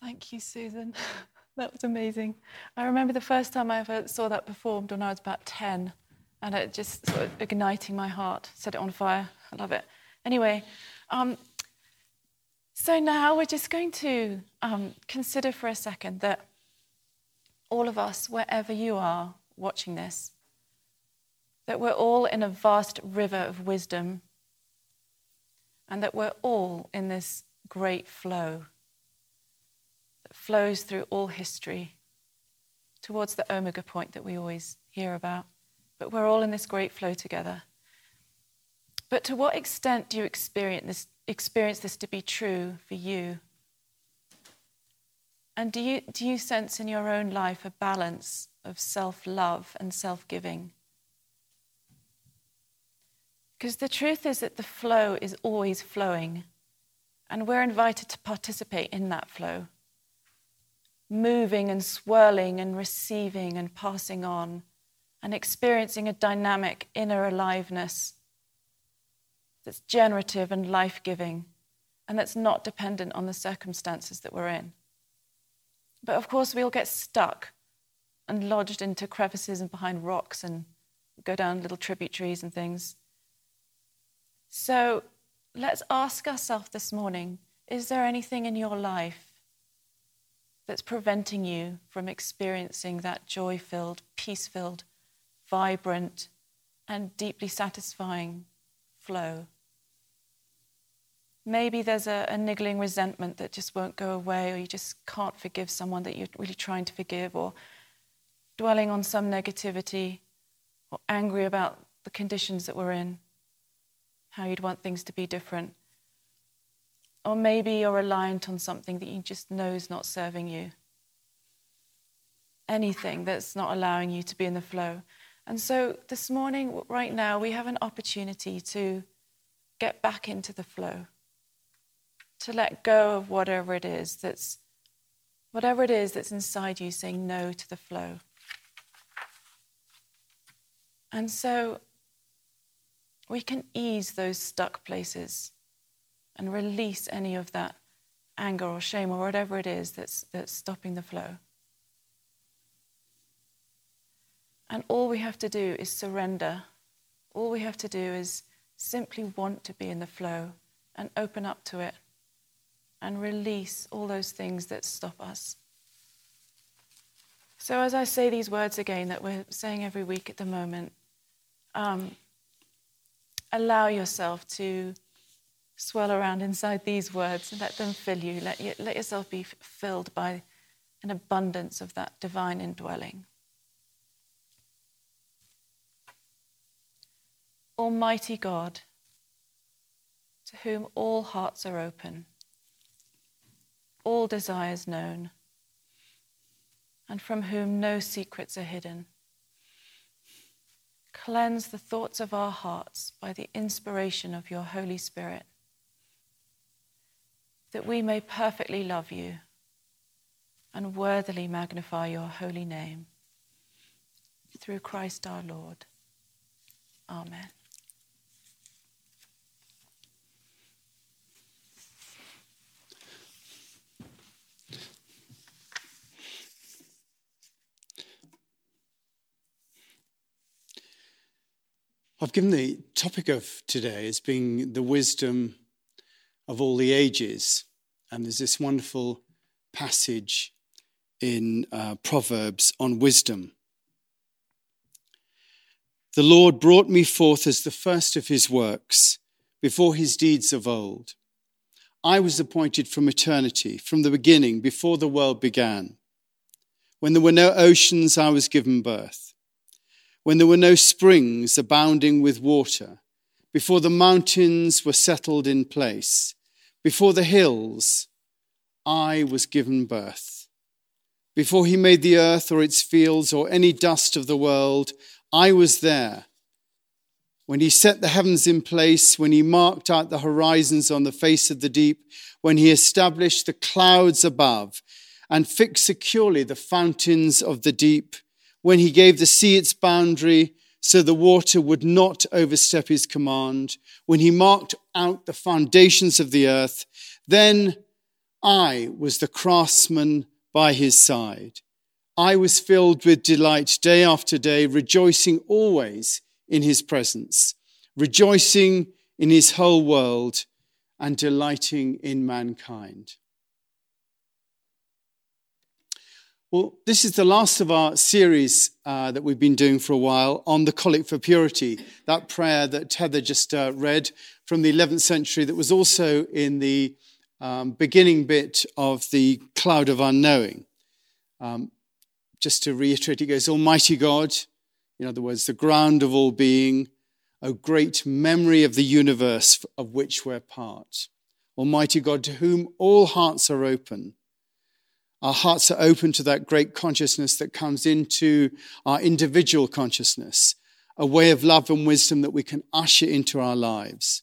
Thank you, Susan. that was amazing. I remember the first time I ever saw that performed when I was about 10, and it just sort of igniting my heart, set it on fire. I love it. Anyway, um, so now we're just going to um, consider for a second that all of us, wherever you are watching this, that we're all in a vast river of wisdom and that we're all in this great flow flows through all history towards the omega point that we always hear about. But we're all in this great flow together. But to what extent do you experience this, experience this to be true for you? And do you, do you sense in your own life a balance of self love and self giving? Because the truth is that the flow is always flowing, and we're invited to participate in that flow, moving and swirling and receiving and passing on, and experiencing a dynamic inner aliveness that's generative and life giving, and that's not dependent on the circumstances that we're in. But of course, we all get stuck and lodged into crevices and behind rocks and go down little tributaries and things. So let's ask ourselves this morning is there anything in your life that's preventing you from experiencing that joy filled, peace filled, vibrant, and deeply satisfying flow? Maybe there's a, a, niggling resentment that just won't go away, or you just can't forgive someone that you're really trying to forgive, or dwelling on some negativity, or angry about the conditions that we're in how you'd want things to be different. Or maybe you're reliant on something that you just know is not serving you. Anything that's not allowing you to be in the flow. And so this morning, right now, we have an opportunity to get back into the flow, to let go of whatever it is that's whatever it is that's inside you saying no to the flow. And so we can ease those stuck places and release any of that anger or shame or whatever it is that's, that's stopping the flow. And all we have to do is surrender. All we have to do is simply want to be in the flow and open up to it and release all those things that stop us. So, as I say these words again that we're saying every week at the moment, um, allow yourself to swirl around inside these words and let them fill you. Let, you, let yourself be filled by an abundance of that divine indwelling. Almighty God, to whom all hearts are open, all desires known, and from whom no secrets are hidden. Cleanse the thoughts of our hearts by the inspiration of your Holy Spirit, that we may perfectly love you and worthily magnify your holy name. Through Christ our Lord. Amen. I've given the topic of today as being the wisdom of all the ages. And there's this wonderful passage in uh, Proverbs on wisdom. The Lord brought me forth as the first of his works, before his deeds of old. I was appointed from eternity, from the beginning, before the world began. When there were no oceans, I was given birth when there were no springs abounding with water, before the mountains were settled in place, before the hills, I was given birth. Before he made the earth or its fields or any dust of the world, I was there. When he set the heavens in place, when he marked out the horizons on the face of the deep, when he established the clouds above and fixed securely the fountains of the deep, when he gave the sea its boundary so the water would not overstep his command, when he marked out the foundations of the earth, then I was the craftsman by his side. I was filled with delight day after day, rejoicing always in his presence, rejoicing in his whole world, and delighting in mankind. Well, this is the last of our series uh, that we've been doing for a while on the Collect for Purity, that prayer that Heather just uh, read from the 11th century that was also in the um, beginning bit of the Cloud of Unknowing. Um, just to reiterate, it goes, Almighty God, in other words, the ground of all being, O great memory of the universe of which we're part. Almighty God, to whom all hearts are open. Our hearts are open to that great consciousness that comes into our individual consciousness, a way of love and wisdom that we can usher into our lives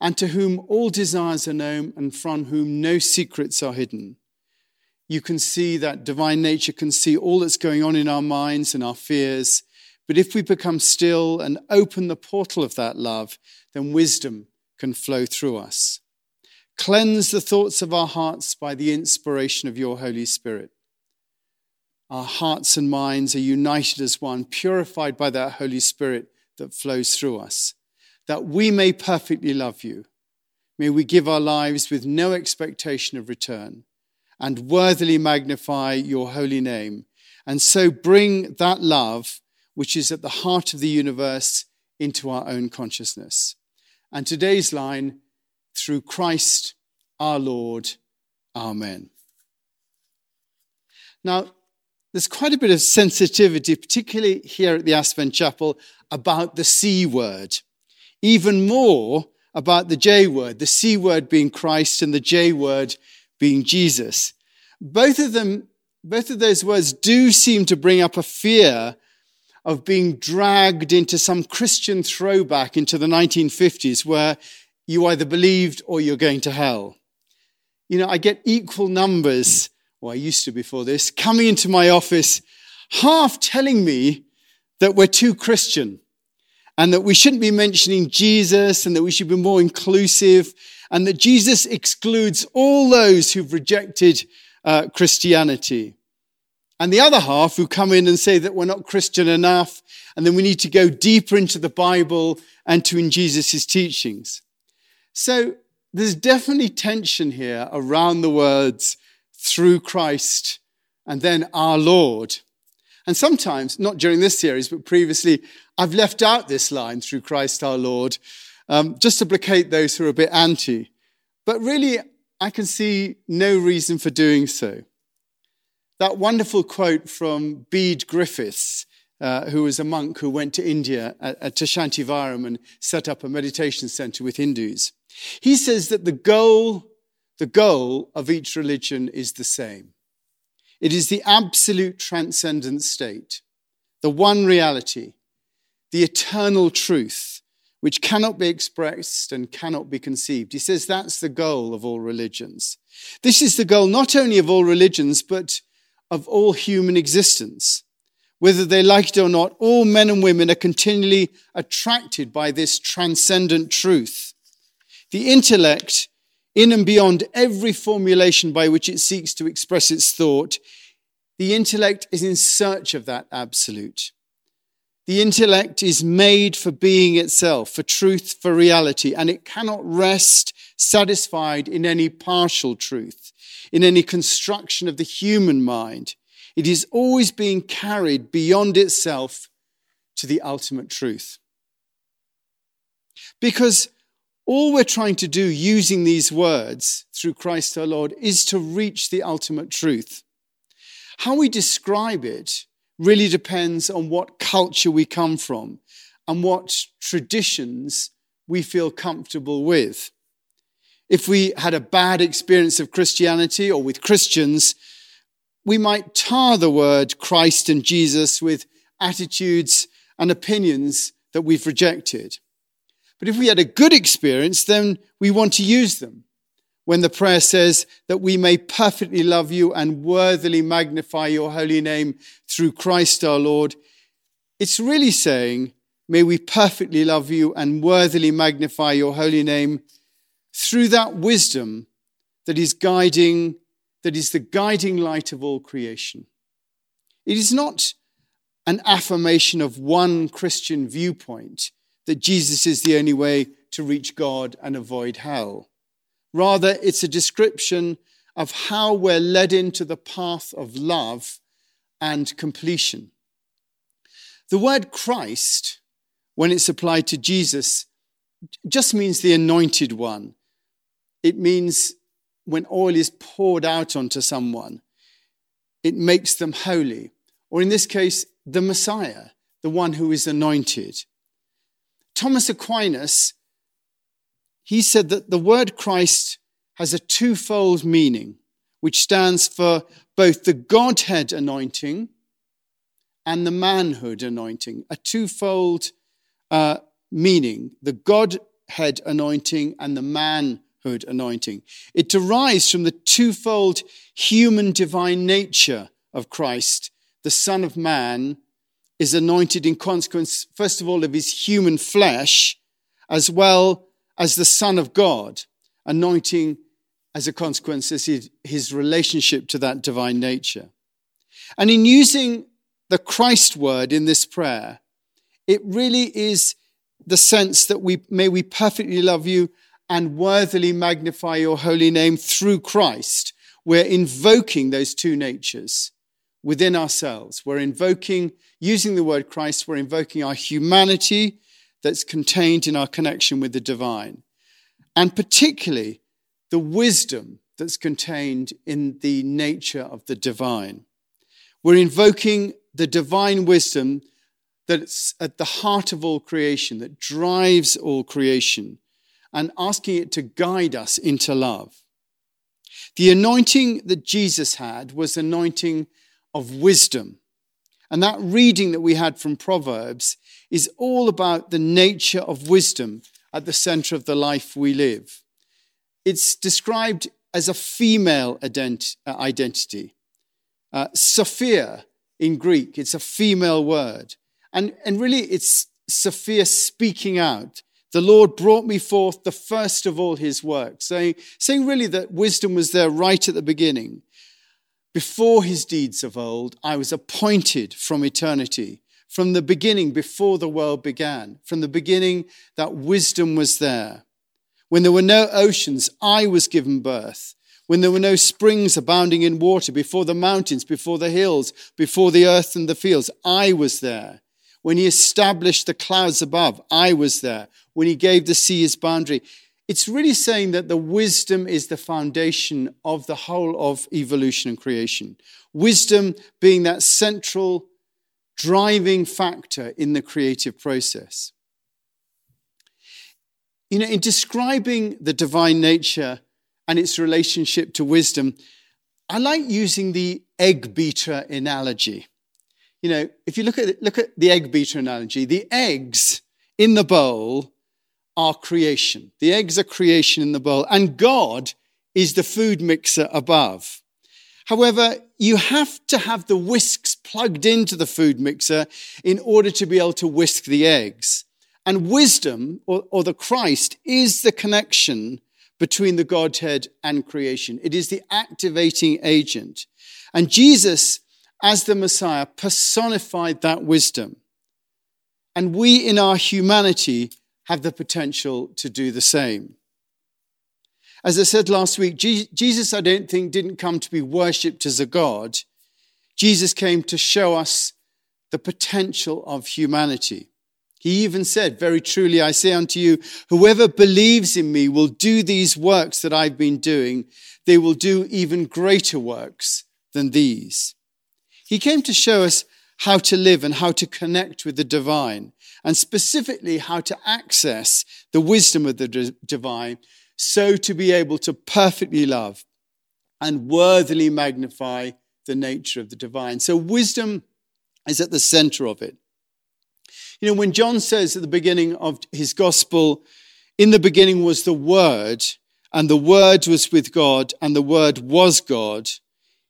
and to whom all desires are known and from whom no secrets are hidden. You can see that divine nature can see all that's going on in our minds and our fears. But if we become still and open the portal of that love, then wisdom can flow through us. Cleanse the thoughts of our hearts by the inspiration of your Holy Spirit. Our hearts and minds are united as one, purified by that Holy Spirit that flows through us that we may perfectly love you. May we give our lives with no expectation of return and worthily magnify your holy name, and so bring that love which is at the heart of the universe into our own consciousness. And today's line, through Christ our Lord, Amen. Now, there's quite a bit of sensitivity, particularly here at the Aspen Chapel, about the C word even more about the J word, the C word being Christ and the J word being Jesus. Both of them, both of those words do seem to bring up a fear of being dragged into some Christian throwback into the 1950s where you either believed or you're going to hell. You know, I get equal numbers, or I used to before this, coming into my office, half telling me that we're too Christian and that we shouldn't be mentioning Jesus and that we should be more inclusive and that Jesus excludes all those who've rejected uh, Christianity. And the other half who come in and say that we're not Christian enough and then we need to go deeper into the Bible and to in Jesus' teachings. So there's definitely tension here around the words through Christ and then our Lord. And sometimes, not during this series, but previously, I've left out this line through Christ our Lord, um, just to placate those who are a bit anti. But really, I can see no reason for doing so. That wonderful quote from Bede Griffiths, uh, who was a monk who went to India, at, at and set up a meditation center with Hindus. He says that the goal, the goal of each religion is the same. It is the absolute transcendent state, the one reality, the eternal truth, which cannot be expressed and cannot be conceived. He says that's the goal of all religions. This is the goal not only of all religions, but of all human existence. Whether they like it or not, all men and women are continually attracted by this transcendent truth. The intellect in and beyond every formulation by which it seeks to express its thought, the intellect is in search of that absolute. The intellect is made for being itself, for truth, for reality, and it cannot rest satisfied in any partial truth, in any construction of the human mind. It is always being carried beyond itself to the ultimate truth. Because all we're trying to do using these words through Christ our Lord is to reach the ultimate truth. How we describe it really depends on what culture we come from and what traditions we feel comfortable with. If we had a bad experience of Christianity or with Christians, we might tar the word Christ and Jesus with attitudes and opinions that we've rejected. But if we had a good experience, then we want to use them. When the prayer says that we may perfectly love you and worthily magnify your holy name through Christ our Lord, it's really saying, may we perfectly love you and worthily magnify your holy name through that wisdom that is guiding, that is the guiding light of all creation. It is not an affirmation of one Christian viewpoint that Jesus is the only way to reach God and avoid hell. Rather, it's a description of how we're led into the path of love and completion. The word Christ, when it's applied to Jesus, just means the anointed one. It means when oil is poured out onto someone, it makes them holy. Or in this case, the Messiah, the one who is anointed. Thomas Aquinas, he said that the word Christ has a twofold meaning, which stands for both the Godhead anointing and the manhood anointing, a twofold uh, meaning the Godhead anointing and the manhood anointing. It derives from the twofold human divine nature of Christ. The Son of Man is anointed in consequence, first of all, of his human flesh, as well as the Son of God, anointing as a consequence of his, relationship to that divine nature. And in using the Christ word in this prayer, it really is the sense that we may we perfectly love you and worthily magnify your holy name through Christ. We're invoking those two natures within ourselves. We're invoking, using the word Christ, we're invoking our humanity that's contained in our connection with the divine. And particularly the wisdom that's contained in the nature of the divine. We're invoking the divine wisdom that's at the heart of all creation, that drives all creation, and asking it to guide us into love. The anointing that Jesus had was anointing of wisdom. And that reading that we had from Proverbs is all about the nature of wisdom at the center of the life we live. It's described as a female ident- uh, identity. Uh, Sophia in Greek, it's a female word. And, and really, it's Sophia speaking out. The Lord brought me forth the first of all his works, saying, saying really that wisdom was there right at the beginning. Before his deeds of old, I was appointed from eternity. From the beginning, before the world began, from the beginning, that wisdom was there. When there were no oceans, I was given birth. When there were no springs abounding in water, before the mountains, before the hills, before the earth and the fields, I was there. When he established the clouds above, I was there. When he gave the sea his boundary. It's really saying that the wisdom is the foundation of the whole of evolution and creation. Wisdom being that central driving factor in the creative process. You know, in describing the divine nature and its relationship to wisdom, I like using the egg beater analogy. You know, if you look at, look at the egg beater analogy, the eggs in the bowl are creation. The eggs are creation in the bowl, and God is the food mixer above. However, you have to have the whisks plugged into the food mixer in order to be able to whisk the eggs. And wisdom, or, or the Christ, is the connection between the Godhead and creation. It is the activating agent. And Jesus, as the Messiah, personified that wisdom. And we in our humanity have the potential to do the same. As I said last week, Jesus, I don't think, didn't come to be worshipped as a God. Jesus came to show us the potential of humanity. He even said, Very truly, I say unto you, whoever believes in me will do these works that I've been doing. They will do even greater works than these. He came to show us how to live and how to connect with the divine, and specifically how to access the wisdom of the divine so to be able to perfectly love and worthily magnify the nature of the divine. So, wisdom is at the center of it. You know, when John says at the beginning of his gospel, in the beginning was the Word, and the Word was with God, and the Word was God.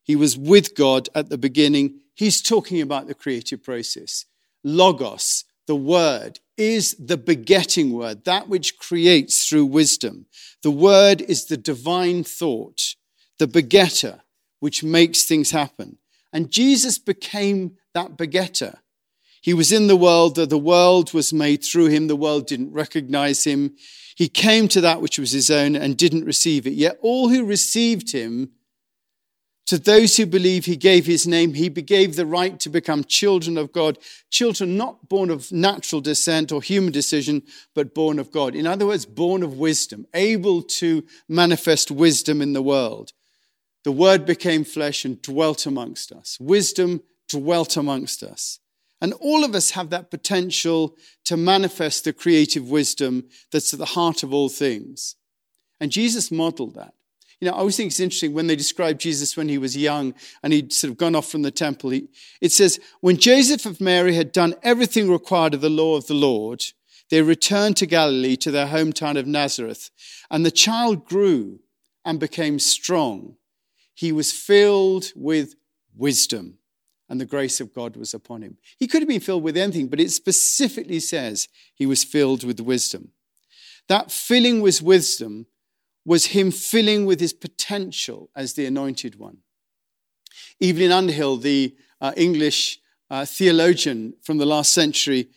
He was with God at the beginning. He's talking about the creative process. Logos, the word, is the begetting word, that which creates through wisdom. The word is the divine thought, the begetter, which makes things happen. And Jesus became that begetter. He was in the world, that the world was made through him. The world didn't recognize him. He came to that which was his own and didn't receive it. Yet all who received him, to those who believe he gave his name, he gave the right to become children of God, children not born of natural descent or human decision, but born of God. In other words, born of wisdom, able to manifest wisdom in the world. The word became flesh and dwelt amongst us. Wisdom dwelt amongst us. And all of us have that potential to manifest the creative wisdom that's at the heart of all things. And Jesus modeled that. You know, I always think it's interesting when they describe Jesus when he was young and he'd sort of gone off from the temple. He, it says, when Joseph of Mary had done everything required of the law of the Lord, they returned to Galilee to their hometown of Nazareth. And the child grew and became strong. He was filled with wisdom and the grace of God was upon him. He could have been filled with anything, but it specifically says he was filled with wisdom. That filling with wisdom was him filling with his potential as the anointed one. Evelyn Underhill, the uh, English uh, theologian from the last century,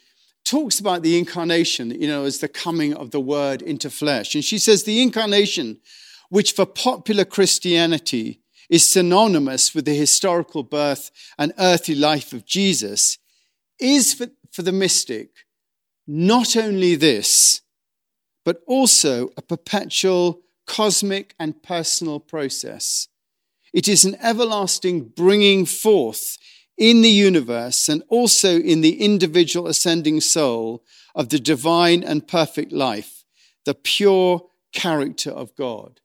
talks about the incarnation, you know, as the coming of the word into flesh. And she says the incarnation, which for popular Christianity is synonymous with the historical birth and earthly life of Jesus, is for, for the mystic not only this, but also a perpetual cosmic and personal process. It is an everlasting bringing forth in the universe and also in the individual ascending soul of the divine and perfect life, the pure character of God.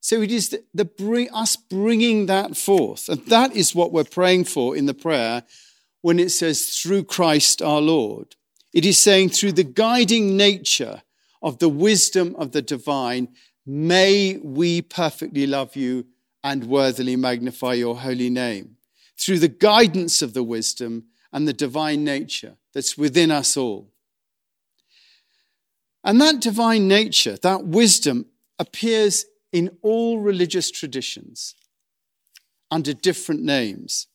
So it is the, the bring, us bringing that forth. And that is what we're praying for in the prayer when it says, through Christ our Lord. It is saying, through the guiding nature of the wisdom of the divine, May we perfectly love you and worthily magnify your holy name. Through the guidance of the wisdom and the divine nature that's within us all. And that divine nature, that wisdom, appears in all religious traditions under different names.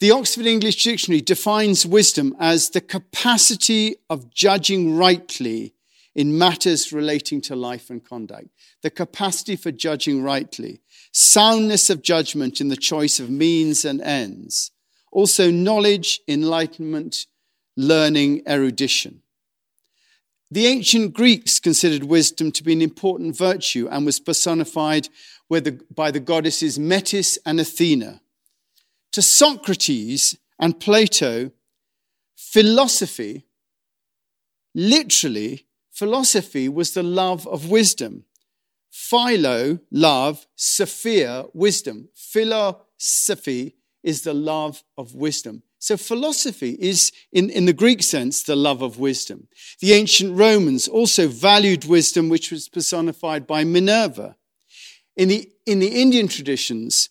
The Oxford English Dictionary defines wisdom as the capacity of judging rightly in matters relating to life and conduct, the capacity for judging rightly, soundness of judgment in the choice of means and ends, also knowledge, enlightenment, learning, erudition. The ancient Greeks considered wisdom to be an important virtue and was personified by the goddesses Metis and Athena. To Socrates and Plato, philosophy literally philosophy was the love of wisdom. Philo, love, Sophia, wisdom. Philosophy is the love of wisdom. So philosophy is, in, in the Greek sense, the love of wisdom. The ancient Romans also valued wisdom, which was personified by Minerva. In the, in the Indian traditions,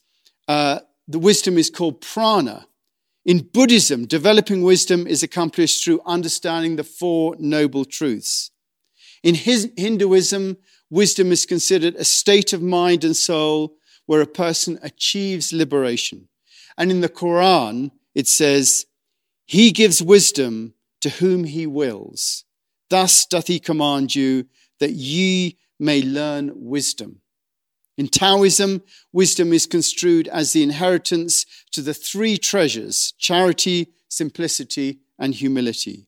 uh, the wisdom is called prana. In Buddhism, developing wisdom is accomplished through understanding the Four Noble Truths. In Hinduism, wisdom is considered a state of mind and soul where a person achieves liberation. And in the Quran, it says, He gives wisdom to whom He wills. Thus doth He command you that ye may learn wisdom. In Taoism, wisdom is construed as the inheritance to the three treasures charity, simplicity, and humility.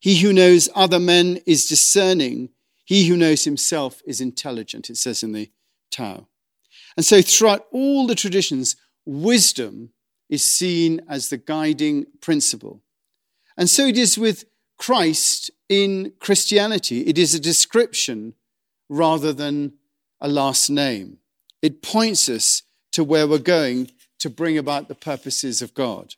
He who knows other men is discerning. He who knows himself is intelligent, it says in the Tao. And so throughout all the traditions, wisdom is seen as the guiding principle. And so it is with Christ in Christianity. It is a description rather than a last name. It points us to where we're going to bring about the purposes of God.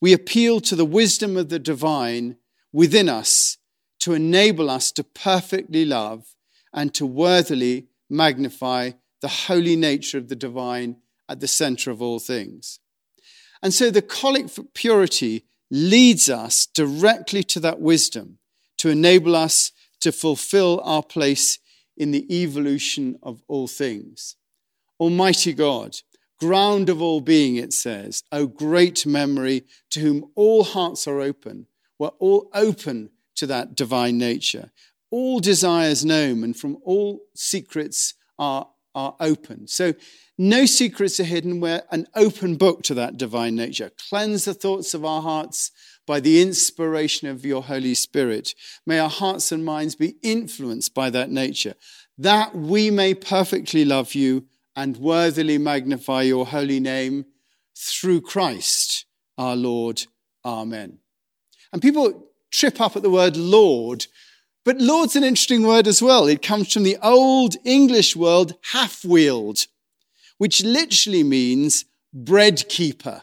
We appeal to the wisdom of the divine within us to enable us to perfectly love and to worthily magnify the holy nature of the divine at the center of all things. And so the collect for purity leads us directly to that wisdom to enable us to fulfill our place in the evolution of all things. Almighty God, ground of all being, it says, O great memory to whom all hearts are open. We're all open to that divine nature. All desires known and from all secrets are, are open. So no secrets are hidden. We're an open book to that divine nature. Cleanse the thoughts of our hearts by the inspiration of your Holy Spirit. May our hearts and minds be influenced by that nature, that we may perfectly love you and worthily magnify your holy name through Christ our Lord. Amen. And people trip up at the word Lord, but Lord's an interesting word as well. It comes from the old English word half wheeled, which literally means bread keeper.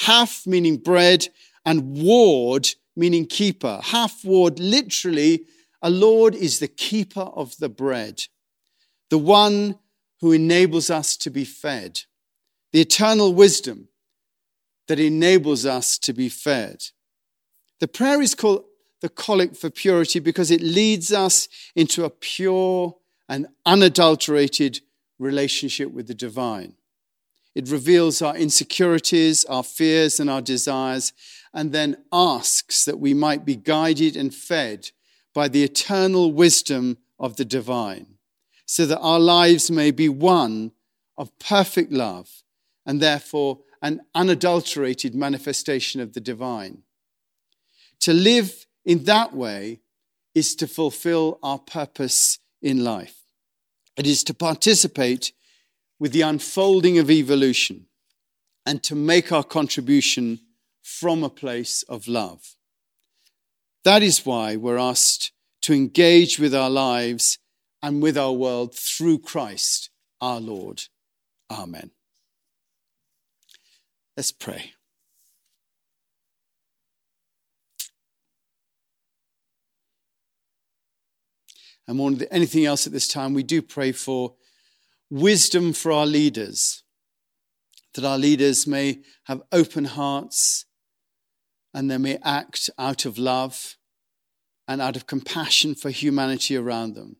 Half meaning bread and ward meaning keeper. Half ward literally, a Lord is the keeper of the bread, the one who enables us to be fed, the eternal wisdom that enables us to be fed. The prayer is called the collect for purity because it leads us into a pure and unadulterated relationship with the divine. It reveals our insecurities, our fears, and our desires, and then asks that we might be guided and fed by the eternal wisdom of the divine so that our lives may be one of perfect love and therefore an unadulterated manifestation of the divine. To live in that way is to fulfill our purpose in life. It is to participate with the unfolding of evolution and to make our contribution from a place of love. That is why we're asked to engage with our lives and with our world through Christ our Lord. Amen. Let's pray. And more than anything else at this time, we do pray for wisdom for our leaders, that our leaders may have open hearts and they may act out of love and out of compassion for humanity around them.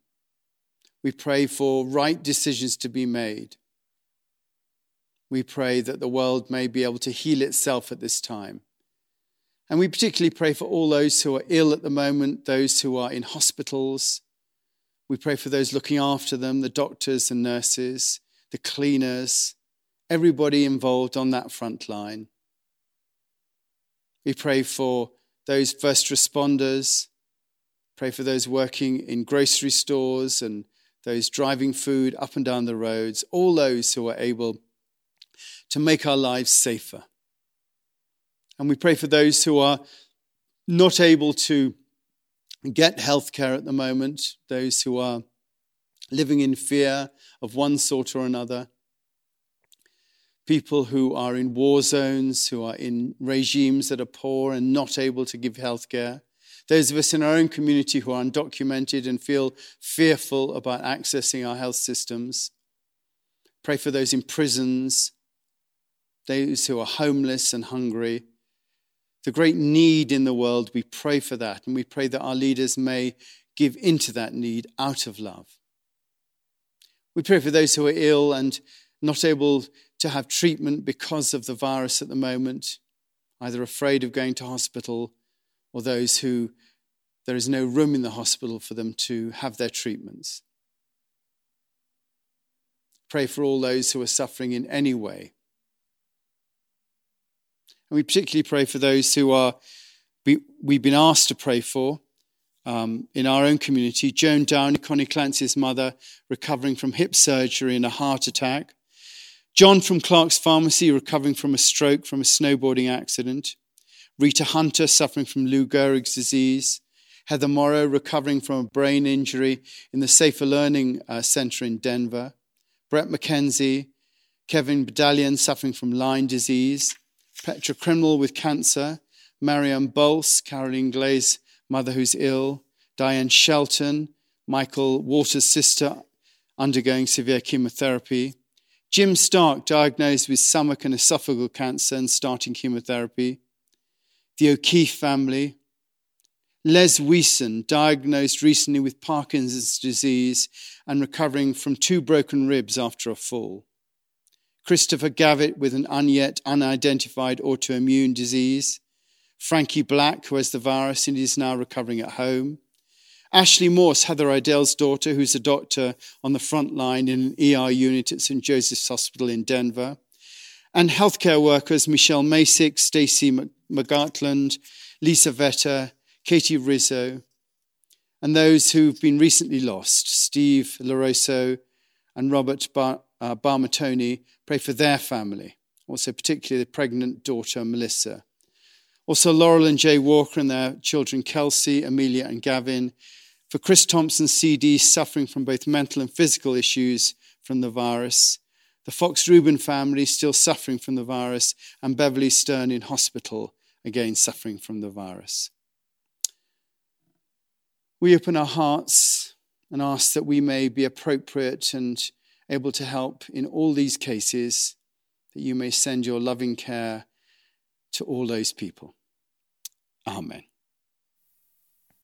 We pray for right decisions to be made. We pray that the world may be able to heal itself at this time. And we particularly pray for all those who are ill at the moment, those who are in hospitals. We pray for those looking after them, the doctors and nurses, the cleaners, everybody involved on that front line. We pray for those first responders, pray for those working in grocery stores and those driving food up and down the roads, all those who are able to make our lives safer. And we pray for those who are not able to get healthcare at the moment, those who are living in fear of one sort or another, people who are in war zones, who are in regimes that are poor and not able to give healthcare, those of us in our own community who are undocumented and feel fearful about accessing our health systems. Pray for those in prisons, those who are homeless and hungry. The great need in the world, we pray for that, and we pray that our leaders may give into that need out of love. We pray for those who are ill and not able to have treatment because of the virus at the moment, either afraid of going to hospital or those who there is no room in the hospital for them to have their treatments. Pray for all those who are suffering in any way. And we particularly pray for those who are we, we've been asked to pray for um, in our own community. Joan Downey, Connie Clancy's mother, recovering from hip surgery and a heart attack. John from Clark's Pharmacy, recovering from a stroke from a snowboarding accident. Rita Hunter suffering from Lou Gehrig's disease, Heather Morrow recovering from a brain injury in the Safer Learning uh, Center in Denver, Brett McKenzie, Kevin Bedallion suffering from Lyme disease, Petra Criminal with cancer, Marianne Bolse, Caroline Glaze, mother who's ill, Diane Shelton, Michael Waters' sister undergoing severe chemotherapy, Jim Stark diagnosed with stomach and esophageal cancer and starting chemotherapy, the O'Keefe family, Les Weeson, diagnosed recently with Parkinson's disease and recovering from two broken ribs after a fall. Christopher Gavitt with an unyet unidentified autoimmune disease. Frankie Black, who has the virus and is now recovering at home. Ashley Morse, Heather Idell's daughter, who's a doctor on the front line in an ER unit at St. Joseph's Hospital in Denver. And healthcare workers Michelle Masick, Stacey McGartland, Lisa Vetter, Katie Rizzo, and those who've been recently lost, Steve LaRosso and Robert Bar- uh, Barmatoni, pray for their family, also particularly the pregnant daughter Melissa. Also, Laurel and Jay Walker and their children Kelsey, Amelia, and Gavin. For Chris Thompson, CD, suffering from both mental and physical issues from the virus. The Fox Rubin family still suffering from the virus, and Beverly Stern in hospital, again suffering from the virus. We open our hearts and ask that we may be appropriate and able to help in all these cases, that you may send your loving care to all those people. Amen.